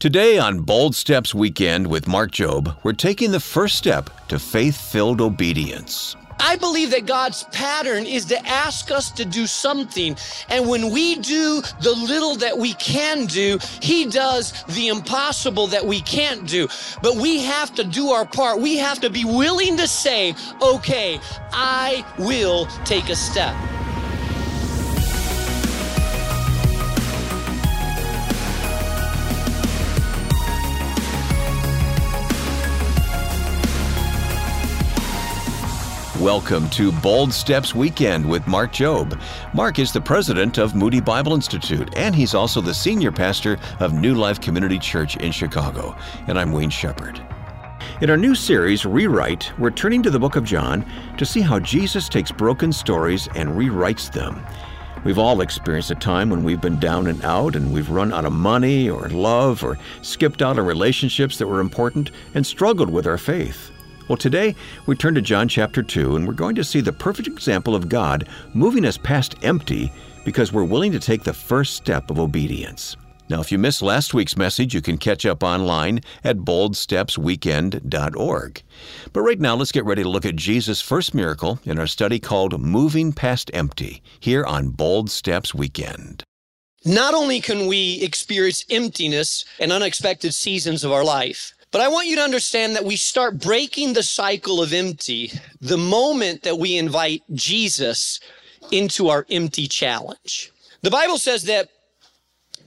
Today on Bold Steps Weekend with Mark Jobe, we're taking the first step to faith filled obedience. I believe that God's pattern is to ask us to do something. And when we do the little that we can do, He does the impossible that we can't do. But we have to do our part. We have to be willing to say, okay, I will take a step. Welcome to Bold Steps Weekend with Mark Jobe. Mark is the president of Moody Bible Institute, and he's also the senior pastor of New Life Community Church in Chicago. And I'm Wayne Shepherd. In our new series, Rewrite, we're turning to the book of John to see how Jesus takes broken stories and rewrites them. We've all experienced a time when we've been down and out and we've run out of money or love or skipped out on relationships that were important and struggled with our faith. Well, today we turn to John chapter 2, and we're going to see the perfect example of God moving us past empty because we're willing to take the first step of obedience. Now, if you missed last week's message, you can catch up online at boldstepsweekend.org. But right now, let's get ready to look at Jesus' first miracle in our study called Moving Past Empty here on Bold Steps Weekend. Not only can we experience emptiness and unexpected seasons of our life, but I want you to understand that we start breaking the cycle of empty the moment that we invite Jesus into our empty challenge. The Bible says that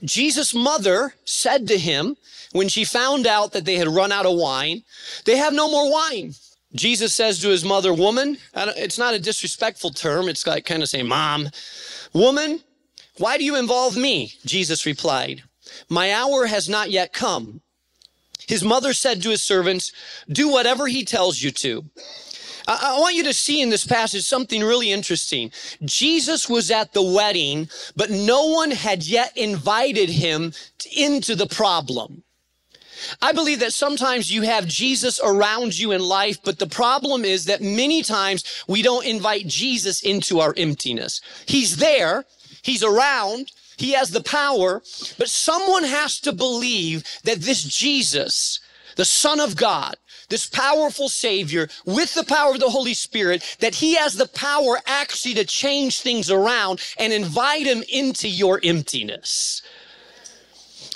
Jesus' mother said to him when she found out that they had run out of wine, they have no more wine. Jesus says to his mother, woman, it's not a disrespectful term. It's like kind of saying, mom, woman, why do you involve me? Jesus replied, my hour has not yet come. His mother said to his servants, do whatever he tells you to. I, want you to see in this passage something really interesting. Jesus was at the wedding, but no one had yet invited him into the problem. I believe that sometimes you have Jesus around you in life, but the problem is that many times we don't invite Jesus into our emptiness. He's there, he's around, he has the power, but someone has to believe that this Jesus, the Son of God, this powerful Savior with the power of the Holy Spirit, that He has the power actually to change things around and invite Him into your emptiness.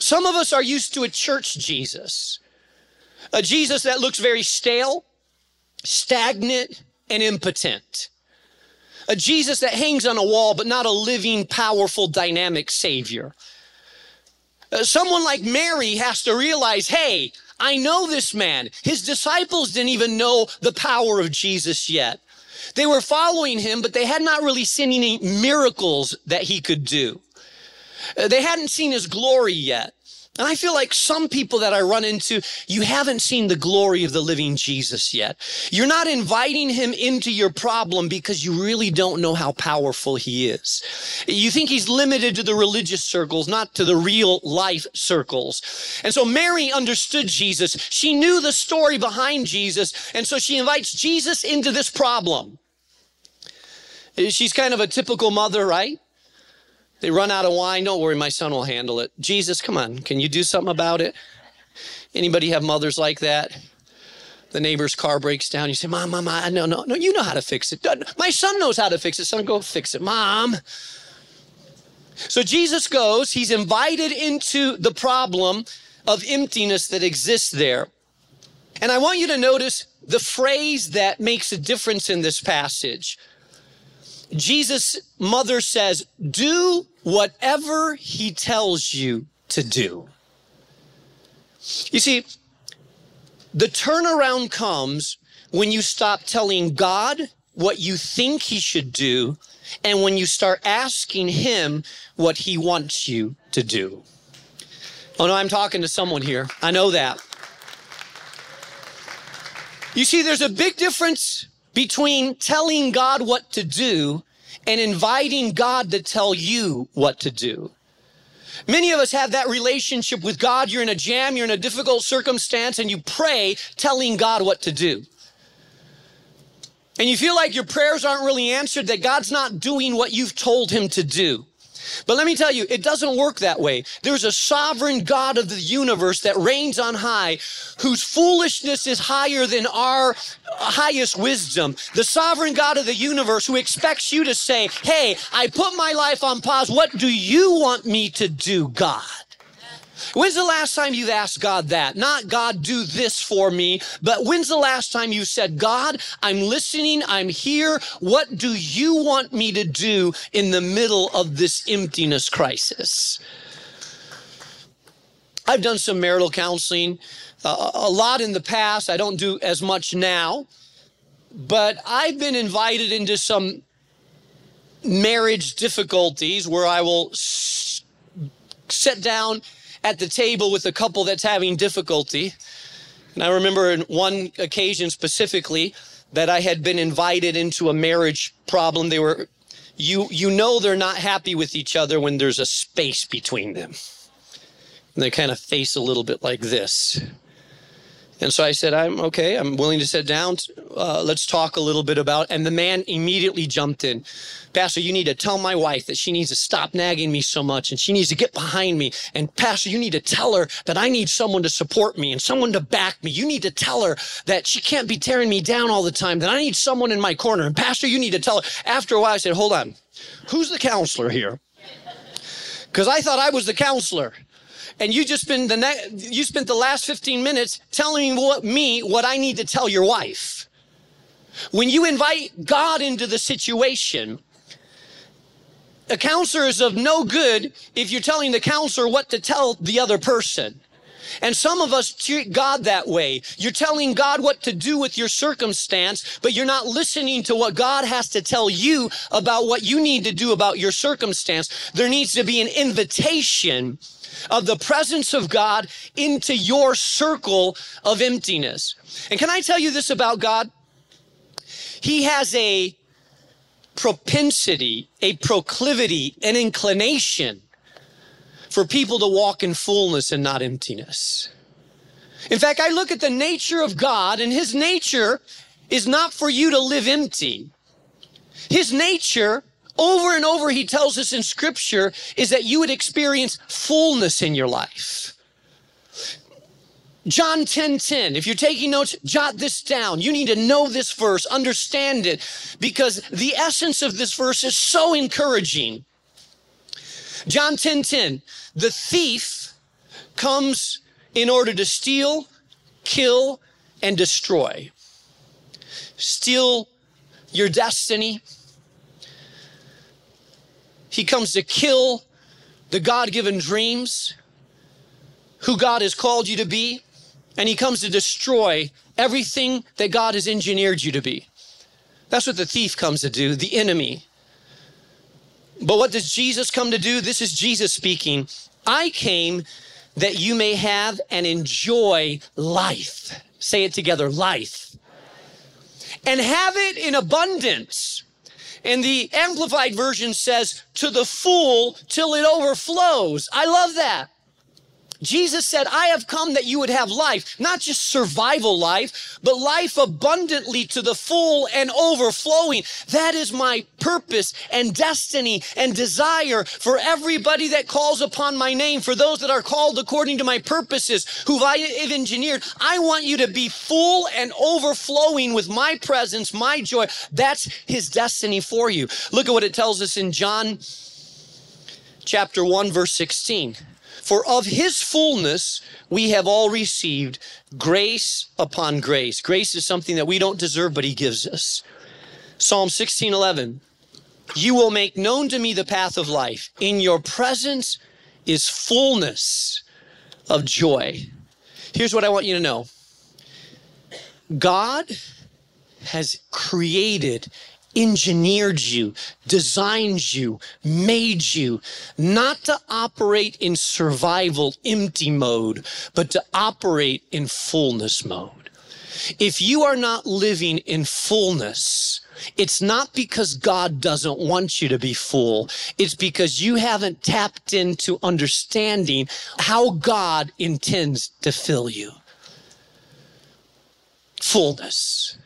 Some of us are used to a church Jesus, a Jesus that looks very stale, stagnant, and impotent a Jesus that hangs on a wall, but not a living, powerful, dynamic Savior. Uh, someone like Mary has to realize, hey, I know this man. His disciples didn't even know the power of Jesus yet. They were following him, but they had not really seen any miracles that he could do. Uh, they hadn't seen his glory yet. And I feel like some people that I run into, you haven't seen the glory of the living Jesus yet. You're not inviting him into your problem because you really don't know how powerful he is. You think he's limited to the religious circles, not to the real life circles. And so Mary understood Jesus. She knew the story behind Jesus. And so she invites Jesus into this problem. She's kind of a typical mother, right? They run out of wine. Don't worry, my son will handle it. Jesus, come on. Can you do something about it? Anybody have mothers like that? The neighbor's car breaks down. You say, Mom, Mom, I, no, no, no, you know how to fix it. My son knows how to fix it. Son, go fix it. Mom. So Jesus goes, he's invited into the problem of emptiness that exists there. And I want you to notice the phrase that makes a difference in this passage. Jesus' mother says, do whatever he tells you to do. You see, the turnaround comes when you stop telling God what you think he should do and when you start asking him what he wants you to do. Oh no, I'm talking to someone here. I know that. You see, there's a big difference between telling God what to do and inviting God to tell you what to do. Many of us have that relationship with God. You're in a jam, you're in a difficult circumstance, and you pray telling God what to do. And you feel like your prayers aren't really answered, that God's not doing what you've told him to do. But let me tell you, it doesn't work that way. There's a sovereign God of the universe that reigns on high, whose foolishness is higher than our highest wisdom. The sovereign God of the universe who expects you to say, Hey, I put my life on pause. What do you want me to do, God? When's the last time you've asked God that? Not God, do this for me, but when's the last time you said, God, I'm listening, I'm here. What do you want me to do in the middle of this emptiness crisis? I've done some marital counseling, uh, a lot in the past. I don't do as much now, but I've been invited into some marriage difficulties where I will s- sit down at the table with a couple that's having difficulty. And I remember in one occasion specifically that I had been invited into a marriage problem. They were, you, you know, they're not happy with each other when there's a space between them. And they kind of face a little bit like this. And so I said, I'm okay. I'm willing to sit down. Uh, let's talk a little bit about. And the man immediately jumped in. Pastor, you need to tell my wife that she needs to stop nagging me so much and she needs to get behind me. And Pastor, you need to tell her that I need someone to support me and someone to back me. You need to tell her that she can't be tearing me down all the time, that I need someone in my corner. And Pastor, you need to tell her. After a while, I said, hold on. Who's the counselor here? Because I thought I was the counselor and you just spent the you spent the last 15 minutes telling what, me what I need to tell your wife. When you invite God into the situation, a counselor is of no good if you're telling the counselor what to tell the other person. And some of us treat God that way. You're telling God what to do with your circumstance, but you're not listening to what God has to tell you about what you need to do about your circumstance. There needs to be an invitation of the presence of God into your circle of emptiness. And can I tell you this about God? He has a propensity, a proclivity, an inclination for people to walk in fullness and not emptiness. In fact, I look at the nature of God, and His nature is not for you to live empty. His nature, over and over, He tells us in Scripture, is that you would experience fullness in your life. John 10 10. If you're taking notes, jot this down. You need to know this verse, understand it, because the essence of this verse is so encouraging. John 10 10. The thief comes in order to steal, kill, and destroy. Steal your destiny. He comes to kill the God given dreams, who God has called you to be, and he comes to destroy everything that God has engineered you to be. That's what the thief comes to do, the enemy. But what does Jesus come to do? This is Jesus speaking. I came that you may have and enjoy life. Say it together life. And have it in abundance. And the Amplified Version says, to the full till it overflows. I love that. Jesus said, I have come that you would have life, not just survival life, but life abundantly to the full and overflowing. That is my purpose and destiny and desire for everybody that calls upon my name, for those that are called according to my purposes, who I have engineered. I want you to be full and overflowing with my presence, my joy. That's his destiny for you. Look at what it tells us in John chapter 1, verse 16. For of his fullness we have all received grace upon grace. Grace is something that we don't deserve, but he gives us. Psalm 16 11. You will make known to me the path of life. In your presence is fullness of joy. Here's what I want you to know God has created engineered you, designed you, made you not to operate in survival empty mode, but to operate in fullness mode. If you are not living in fullness, it's not because God doesn't want you to be full. It's because you haven't tapped into understanding how God intends to fill you. Fullness.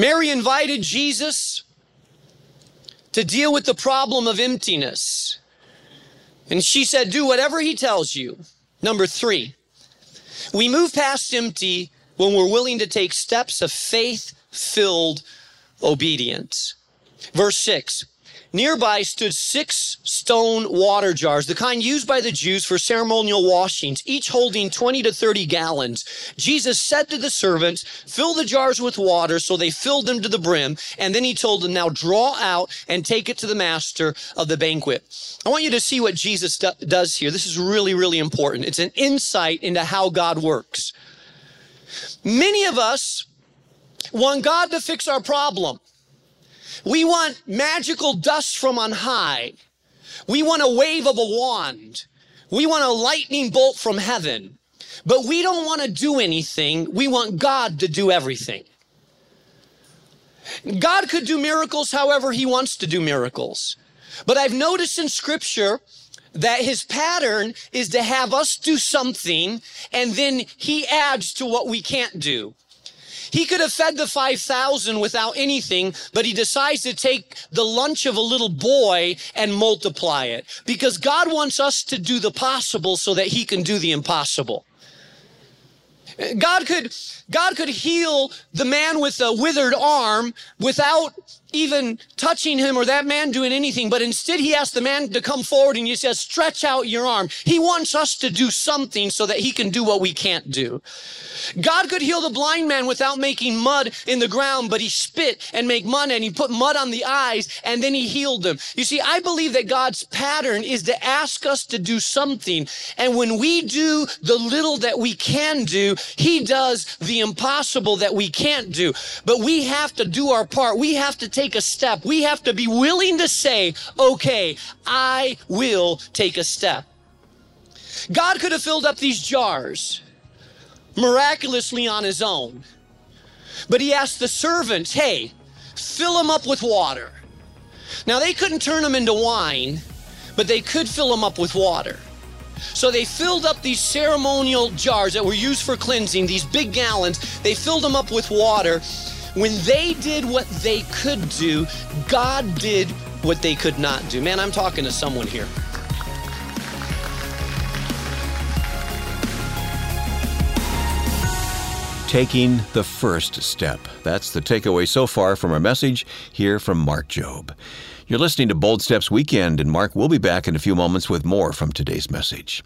Mary invited Jesus to deal with the problem of emptiness. And she said, Do whatever he tells you. Number three, we move past empty when we're willing to take steps of faith filled obedience. Verse six, Nearby stood six stone water jars, the kind used by the Jews for ceremonial washings, each holding 20 to 30 gallons. Jesus said to the servants, Fill the jars with water. So they filled them to the brim. And then he told them, Now draw out and take it to the master of the banquet. I want you to see what Jesus do- does here. This is really, really important. It's an insight into how God works. Many of us want God to fix our problem. We want magical dust from on high. We want a wave of a wand. We want a lightning bolt from heaven. But we don't want to do anything. We want God to do everything. God could do miracles however he wants to do miracles. But I've noticed in scripture that his pattern is to have us do something and then he adds to what we can't do. He could have fed the 5,000 without anything, but he decides to take the lunch of a little boy and multiply it because God wants us to do the possible so that he can do the impossible. God could, God could heal the man with a withered arm without even touching him or that man doing anything, but instead he asked the man to come forward and he says, stretch out your arm. He wants us to do something so that he can do what we can't do. God could heal the blind man without making mud in the ground, but he spit and make mud and he put mud on the eyes and then he healed them. You see, I believe that God's pattern is to ask us to do something. And when we do the little that we can do, he does the impossible that we can't do. But we have to do our part. We have to take a step. We have to be willing to say, okay, I will take a step. God could have filled up these jars miraculously on his own. But he asked the servants, hey, fill them up with water. Now they couldn't turn them into wine, but they could fill them up with water. So they filled up these ceremonial jars that were used for cleansing, these big gallons, they filled them up with water. When they did what they could do, God did what they could not do. Man, I'm talking to someone here. Taking the first step. That's the takeaway so far from our message here from Mark Jobe. You're listening to Bold Steps Weekend, and Mark will be back in a few moments with more from today's message.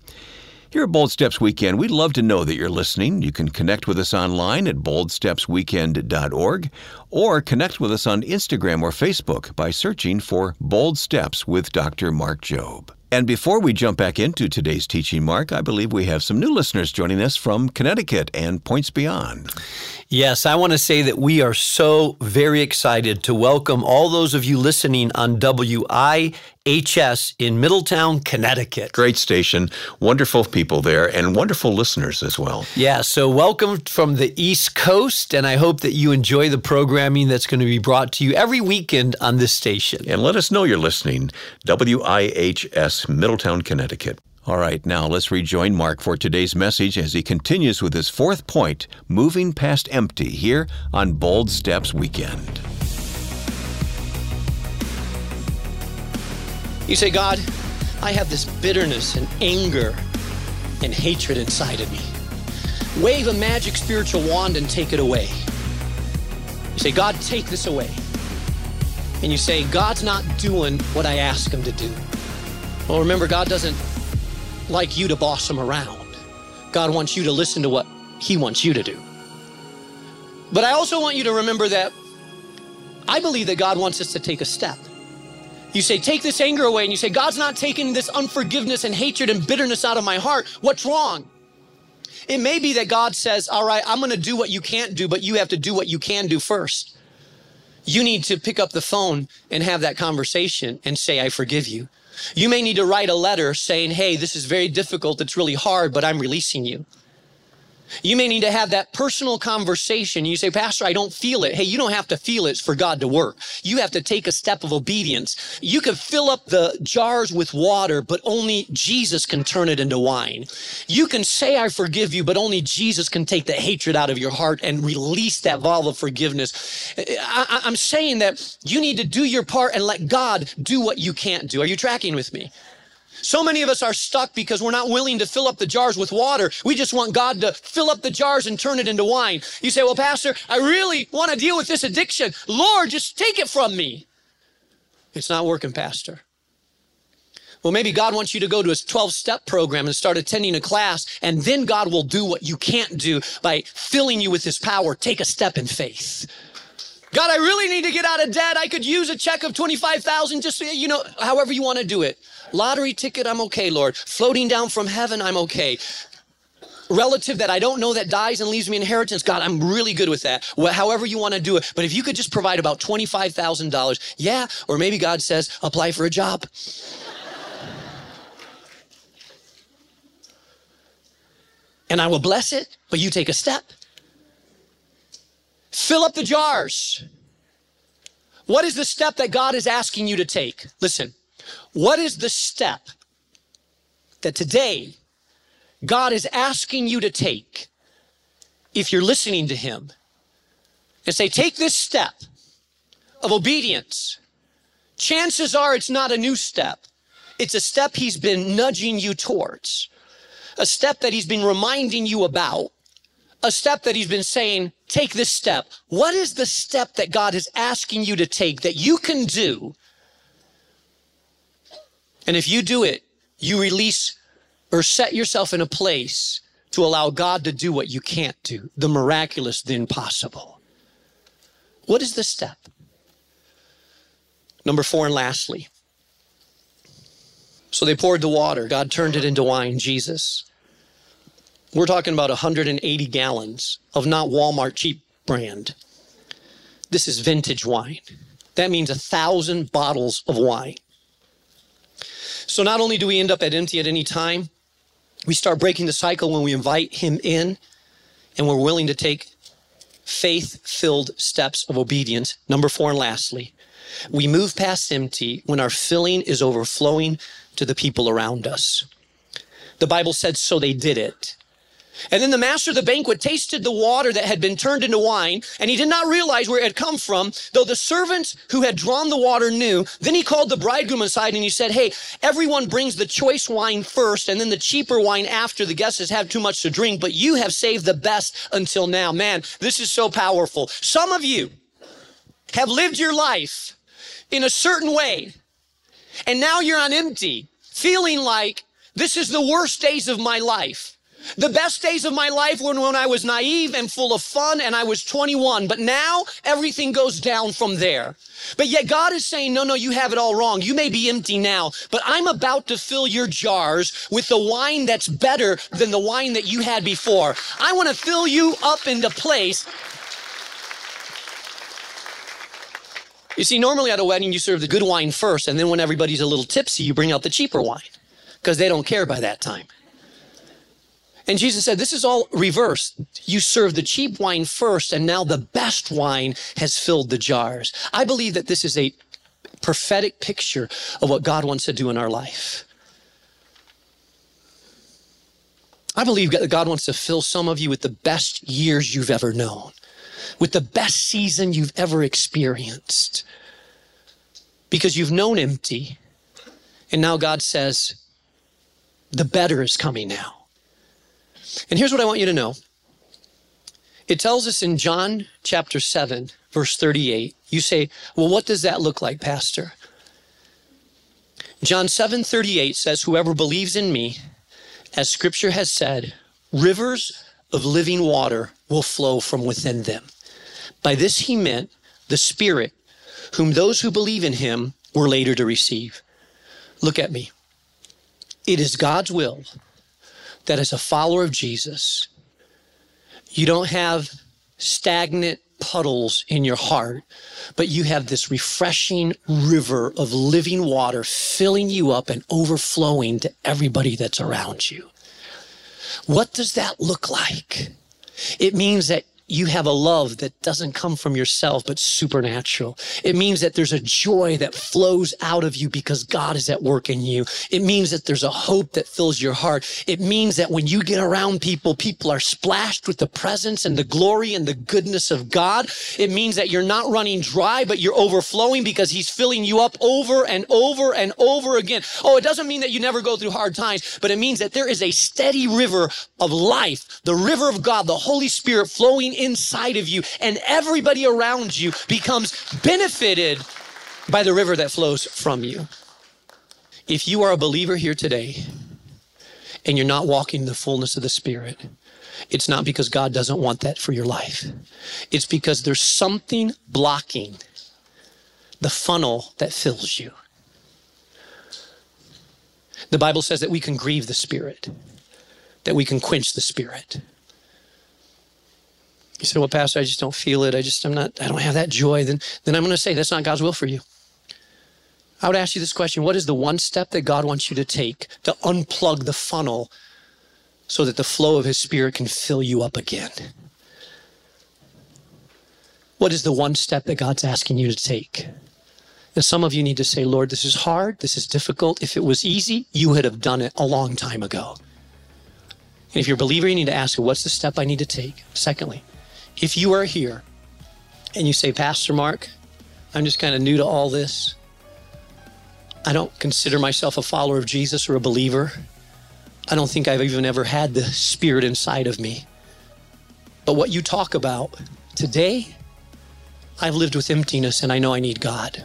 Here at Bold Steps Weekend, we'd love to know that you're listening. You can connect with us online at boldstepsweekend.org or connect with us on Instagram or Facebook by searching for Bold Steps with Dr. Mark Jobe. And before we jump back into today's teaching, Mark, I believe we have some new listeners joining us from Connecticut and Points Beyond. Yes, I want to say that we are so very excited to welcome all those of you listening on WIHS in Middletown, Connecticut. Great station, wonderful people there, and wonderful listeners as well. Yeah, so welcome from the East Coast, and I hope that you enjoy the programming that's going to be brought to you every weekend on this station. And let us know you're listening. WIHS, Middletown, Connecticut. All right, now let's rejoin Mark for today's message as he continues with his fourth point moving past empty here on Bold Steps Weekend. You say, God, I have this bitterness and anger and hatred inside of me. Wave a magic spiritual wand and take it away. You say, God, take this away. And you say, God's not doing what I ask him to do. Well, remember, God doesn't like you to boss him around. God wants you to listen to what he wants you to do. But I also want you to remember that I believe that God wants us to take a step. You say, take this anger away, and you say, God's not taking this unforgiveness and hatred and bitterness out of my heart. What's wrong? It may be that God says, All right, I'm going to do what you can't do, but you have to do what you can do first. You need to pick up the phone and have that conversation and say, I forgive you. You may need to write a letter saying, Hey, this is very difficult. It's really hard, but I'm releasing you. You may need to have that personal conversation. You say, Pastor, I don't feel it. Hey, you don't have to feel it for God to work. You have to take a step of obedience. You can fill up the jars with water, but only Jesus can turn it into wine. You can say, I forgive you, but only Jesus can take the hatred out of your heart and release that valve of forgiveness. I, am saying that you need to do your part and let God do what you can't do. Are you tracking with me? So many of us are stuck because we're not willing to fill up the jars with water. We just want God to fill up the jars and turn it into wine. You say, Well, Pastor, I really want to deal with this addiction. Lord, just take it from me. It's not working, Pastor. Well, maybe God wants you to go to his 12 step program and start attending a class, and then God will do what you can't do by filling you with his power. Take a step in faith. God, I really need to get out of debt. I could use a check of 25,000 just, you know, however you want to do it. Lottery ticket, I'm okay, Lord. Floating down from heaven, I'm okay. Relative that I don't know that dies and leaves me inheritance, God, I'm really good with that. Well, however you want to do it. But if you could just provide about $25,000, yeah. Or maybe God says, apply for a job. and I will bless it, but you take a step. Fill up the jars. What is the step that God is asking you to take? Listen, what is the step that today God is asking you to take if you're listening to Him and say, take this step of obedience? Chances are it's not a new step. It's a step He's been nudging you towards, a step that He's been reminding you about a step that he's been saying, take this step. What is the step that God is asking you to take that you can do? And if you do it, you release or set yourself in a place to allow God to do what you can't do, the miraculous, the impossible. What is the step? Number four, and lastly. So they poured the water. God turned it into wine, Jesus. We're talking about 180 gallons of not Walmart cheap brand. This is vintage wine. That means a thousand bottles of wine. So not only do we end up at empty at any time, we start breaking the cycle when we invite him in and we're willing to take faith filled steps of obedience. Number four, and lastly, we move past empty when our filling is overflowing to the people around us. The Bible said, so they did it. And then the master of the banquet tasted the water that had been turned into wine, and he did not realize where it had come from, though the servants who had drawn the water knew. Then he called the bridegroom aside and he said, Hey, everyone brings the choice wine first and then the cheaper wine after the guests have too much to drink, but you have saved the best until now. Man, this is so powerful. Some of you have lived your life in a certain way, and now you're on empty, feeling like this is the worst days of my life. The best days of my life were when I was naive and full of fun and I was 21. But now everything goes down from there. But yet God is saying, no, no, you have it all wrong. You may be empty now, but I'm about to fill your jars with the wine that's better than the wine that you had before. I want to fill you up into place. You see, normally at a wedding, you serve the good wine first, and then when everybody's a little tipsy, you bring out the cheaper wine because they don't care by that time. And Jesus said, This is all reversed. You serve the cheap wine first, and now the best wine has filled the jars. I believe that this is a prophetic picture of what God wants to do in our life. I believe that God wants to fill some of you with the best years you've ever known, with the best season you've ever experienced, because you've known empty. And now God says, the better is coming now. And here's what I want you to know it tells us in John chapter 7, verse 38. You say, well, what does that look like, Pastor? John 7 38 says, Whoever believes in me, as scripture has said, rivers of living water will flow from within them. By this he meant the Spirit, whom those who believe in him were later to receive. Look at me. It is God's will that as a follower of Jesus, you don't have stagnant puddles in your heart, but you have this refreshing river of living water filling you up and overflowing to everybody that's around you. What does that look like? It means that you have a love that doesn't come from yourself, but supernatural. It means that there's a joy that flows out of you because God is at work in you. It means that there's a hope that fills your heart. It means that when you get around people, people are splashed with the presence and the glory and the goodness of God. It means that you're not running dry, but you're overflowing because He's filling you up over and over and over again. Oh, it doesn't mean that you never go through hard times, but it means that there is a steady river of life, the river of God, the Holy Spirit flowing inside of you, and everybody around you becomes benefited by the river that flows from you. If you are a believer here today and you're not walking in the fullness of the Spirit, it's not because God doesn't want that for your life. It's because there's something blocking the funnel that fills you. The Bible says that we can grieve the Spirit, that we can quench the Spirit. You say, well, Pastor, I just don't feel it. I just, I'm not, I don't have that joy. Then, then I'm going to say that's not God's will for you. I would ask you this question What is the one step that God wants you to take to unplug the funnel so that the flow of His Spirit can fill you up again? What is the one step that God's asking you to take? And some of you need to say, Lord, this is hard. This is difficult. If it was easy, you would have done it a long time ago. And if you're a believer, you need to ask, what's the step I need to take? Secondly, if you are here and you say, Pastor Mark, I'm just kind of new to all this, I don't consider myself a follower of Jesus or a believer. I don't think I've even ever had the Spirit inside of me. But what you talk about today, I've lived with emptiness and I know I need God.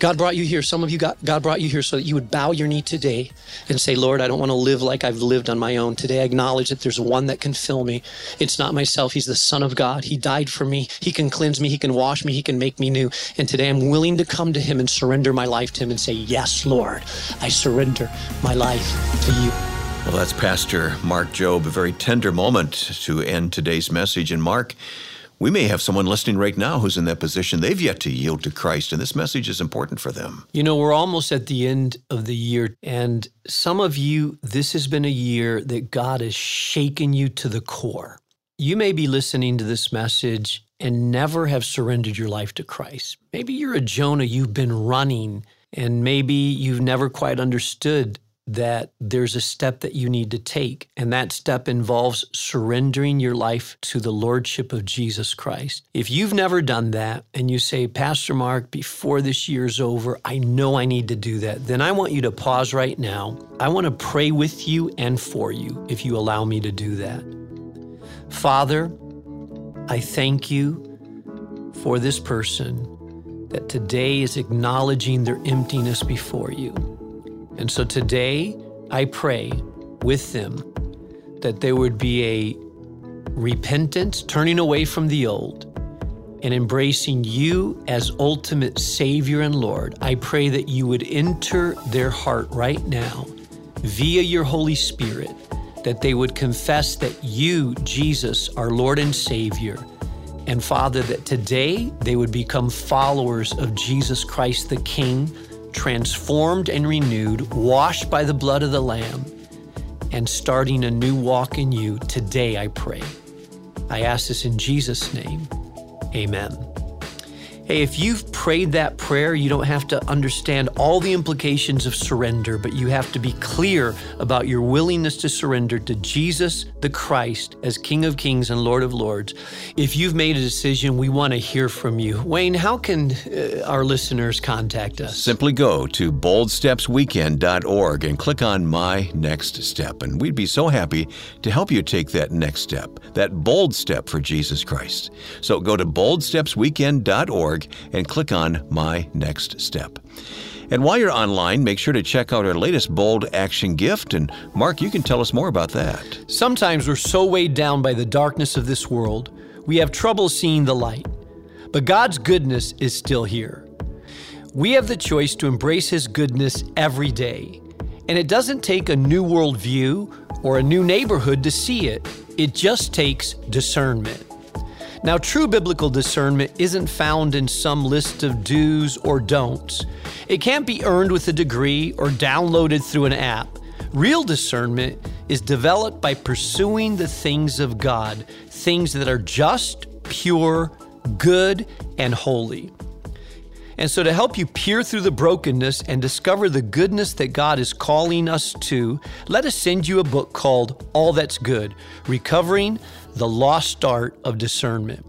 God brought you here. Some of you got, God brought you here so that you would bow your knee today and say, Lord, I don't want to live like I've lived on my own. Today I acknowledge that there's one that can fill me. It's not myself. He's the Son of God. He died for me. He can cleanse me. He can wash me. He can make me new. And today I'm willing to come to Him and surrender my life to Him and say, Yes, Lord, I surrender my life to you. Well, that's Pastor Mark Jobe. a very tender moment to end today's message. And Mark, we may have someone listening right now who's in that position. They've yet to yield to Christ, and this message is important for them. You know, we're almost at the end of the year, and some of you, this has been a year that God has shaken you to the core. You may be listening to this message and never have surrendered your life to Christ. Maybe you're a Jonah, you've been running, and maybe you've never quite understood that there's a step that you need to take. And that step involves surrendering your life to the Lordship of Jesus Christ. If you've never done that and you say, Pastor Mark, before this year's over, I know I need to do that, then I want you to pause right now. I want to pray with you and for you if you allow me to do that. Father, I thank you for this person that today is acknowledging their emptiness before you. And so today, I pray with them that there would be a repentance, turning away from the old, and embracing you as ultimate Savior and Lord. I pray that you would enter their heart right now via your Holy Spirit, that they would confess that you, Jesus, are Lord and Savior. And Father, that today they would become followers of Jesus Christ the King transformed and renewed, washed by the blood of the Lamb, and starting a new walk in you today, I pray. I ask this in Jesus' name. Amen. Hey, if you've prayed that prayer, you don't have to understand all the implications of surrender, but you have to be clear about your willingness to surrender to Jesus the Christ as King of Kings and Lord of Lords. If you've made a decision, we want to hear from you. Wayne, how can uh, our listeners contact us? Simply go to boldstepsweekend.org and click on My Next Step. And we'd be so happy to help you take that next step, that bold step for Jesus Christ. So go to boldstepsweekend.org and click on My Next Step. And while you're online, make sure to check out our latest Bold Action gift. And Mark, you can tell us more about that. Sometimes we're so weighed down by the darkness of this world, we have trouble seeing the light. But God's goodness is still here. We have the choice to embrace His goodness every day. And it doesn't take a new world view or a new neighborhood to see it, it just takes discernment. Now, true biblical discernment isn't found in some list of do's or don'ts. It can't be earned with a degree or downloaded through an app. Real discernment is developed by pursuing the things of God, things that are just, pure, good, and holy. And so, to help you peer through the brokenness and discover the goodness that God is calling us to, let us send you a book called All That's Good Recovering the Lost Art of Discernment.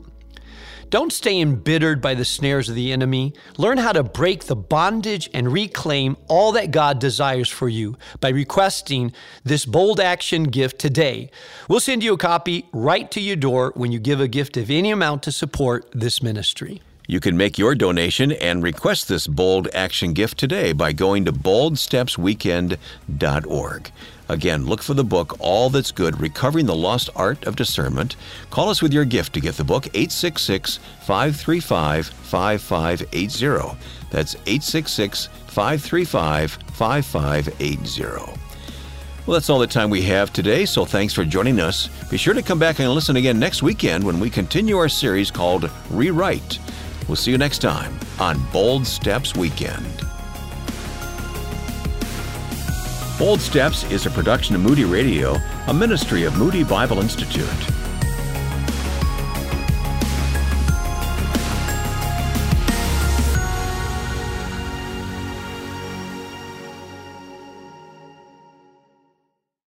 Don't stay embittered by the snares of the enemy. Learn how to break the bondage and reclaim all that God desires for you by requesting this bold action gift today. We'll send you a copy right to your door when you give a gift of any amount to support this ministry. You can make your donation and request this bold action gift today by going to boldstepsweekend.org. Again, look for the book All That's Good Recovering the Lost Art of Discernment. Call us with your gift to get the book 866 535 5580. That's 866 535 5580. Well, that's all the time we have today, so thanks for joining us. Be sure to come back and listen again next weekend when we continue our series called Rewrite. We'll see you next time on Bold Steps Weekend. Bold Steps is a production of Moody Radio, a ministry of Moody Bible Institute.